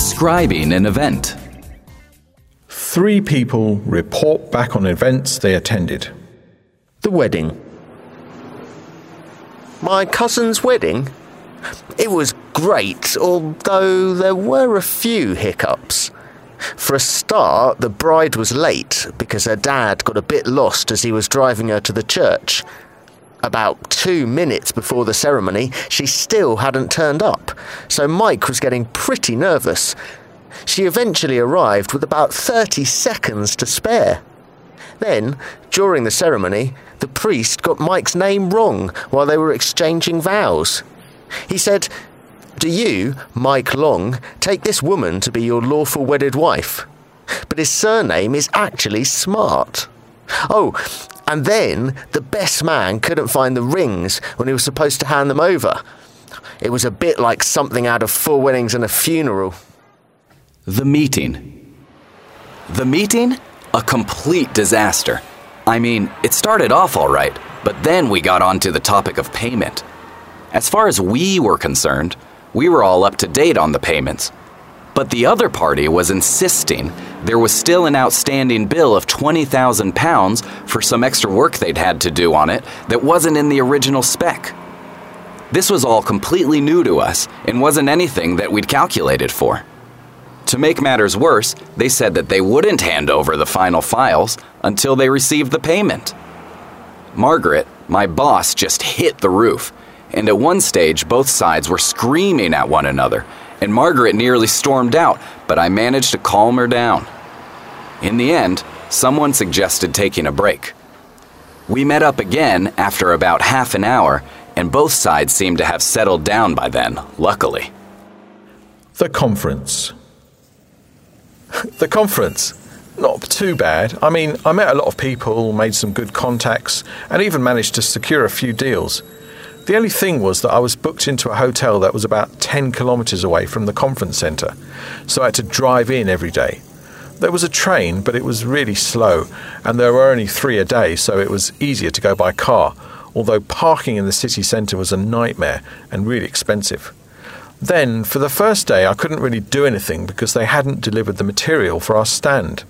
describing an event. Three people report back on events they attended. The wedding. My cousin's wedding? It was great, although there were a few hiccups. For a start, the bride was late because her dad got a bit lost as he was driving her to the church. About two minutes before the ceremony, she still hadn't turned up, so Mike was getting pretty nervous. She eventually arrived with about 30 seconds to spare. Then, during the ceremony, the priest got Mike's name wrong while they were exchanging vows. He said, Do you, Mike Long, take this woman to be your lawful wedded wife? But his surname is actually Smart. Oh, and then the best man couldn't find the rings when he was supposed to hand them over. It was a bit like something out of Four Weddings and a Funeral. The meeting. The meeting? A complete disaster. I mean, it started off all right, but then we got onto the topic of payment. As far as we were concerned, we were all up to date on the payments. But the other party was insisting there was still an outstanding bill of £20,000 for some extra work they'd had to do on it that wasn't in the original spec. This was all completely new to us and wasn't anything that we'd calculated for. To make matters worse, they said that they wouldn't hand over the final files until they received the payment. Margaret, my boss, just hit the roof, and at one stage, both sides were screaming at one another, and Margaret nearly stormed out, but I managed to calm her down. In the end, someone suggested taking a break. We met up again after about half an hour, and both sides seemed to have settled down by then, luckily. The conference. the conference. Not too bad. I mean, I met a lot of people, made some good contacts, and even managed to secure a few deals. The only thing was that I was booked into a hotel that was about 10 kilometres away from the conference centre, so I had to drive in every day. There was a train, but it was really slow, and there were only three a day, so it was easier to go by car, although parking in the city centre was a nightmare and really expensive. Then, for the first day, I couldn't really do anything because they hadn't delivered the material for our stand.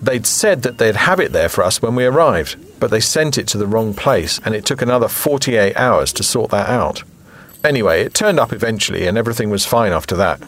They'd said that they'd have it there for us when we arrived, but they sent it to the wrong place, and it took another 48 hours to sort that out. Anyway, it turned up eventually, and everything was fine after that.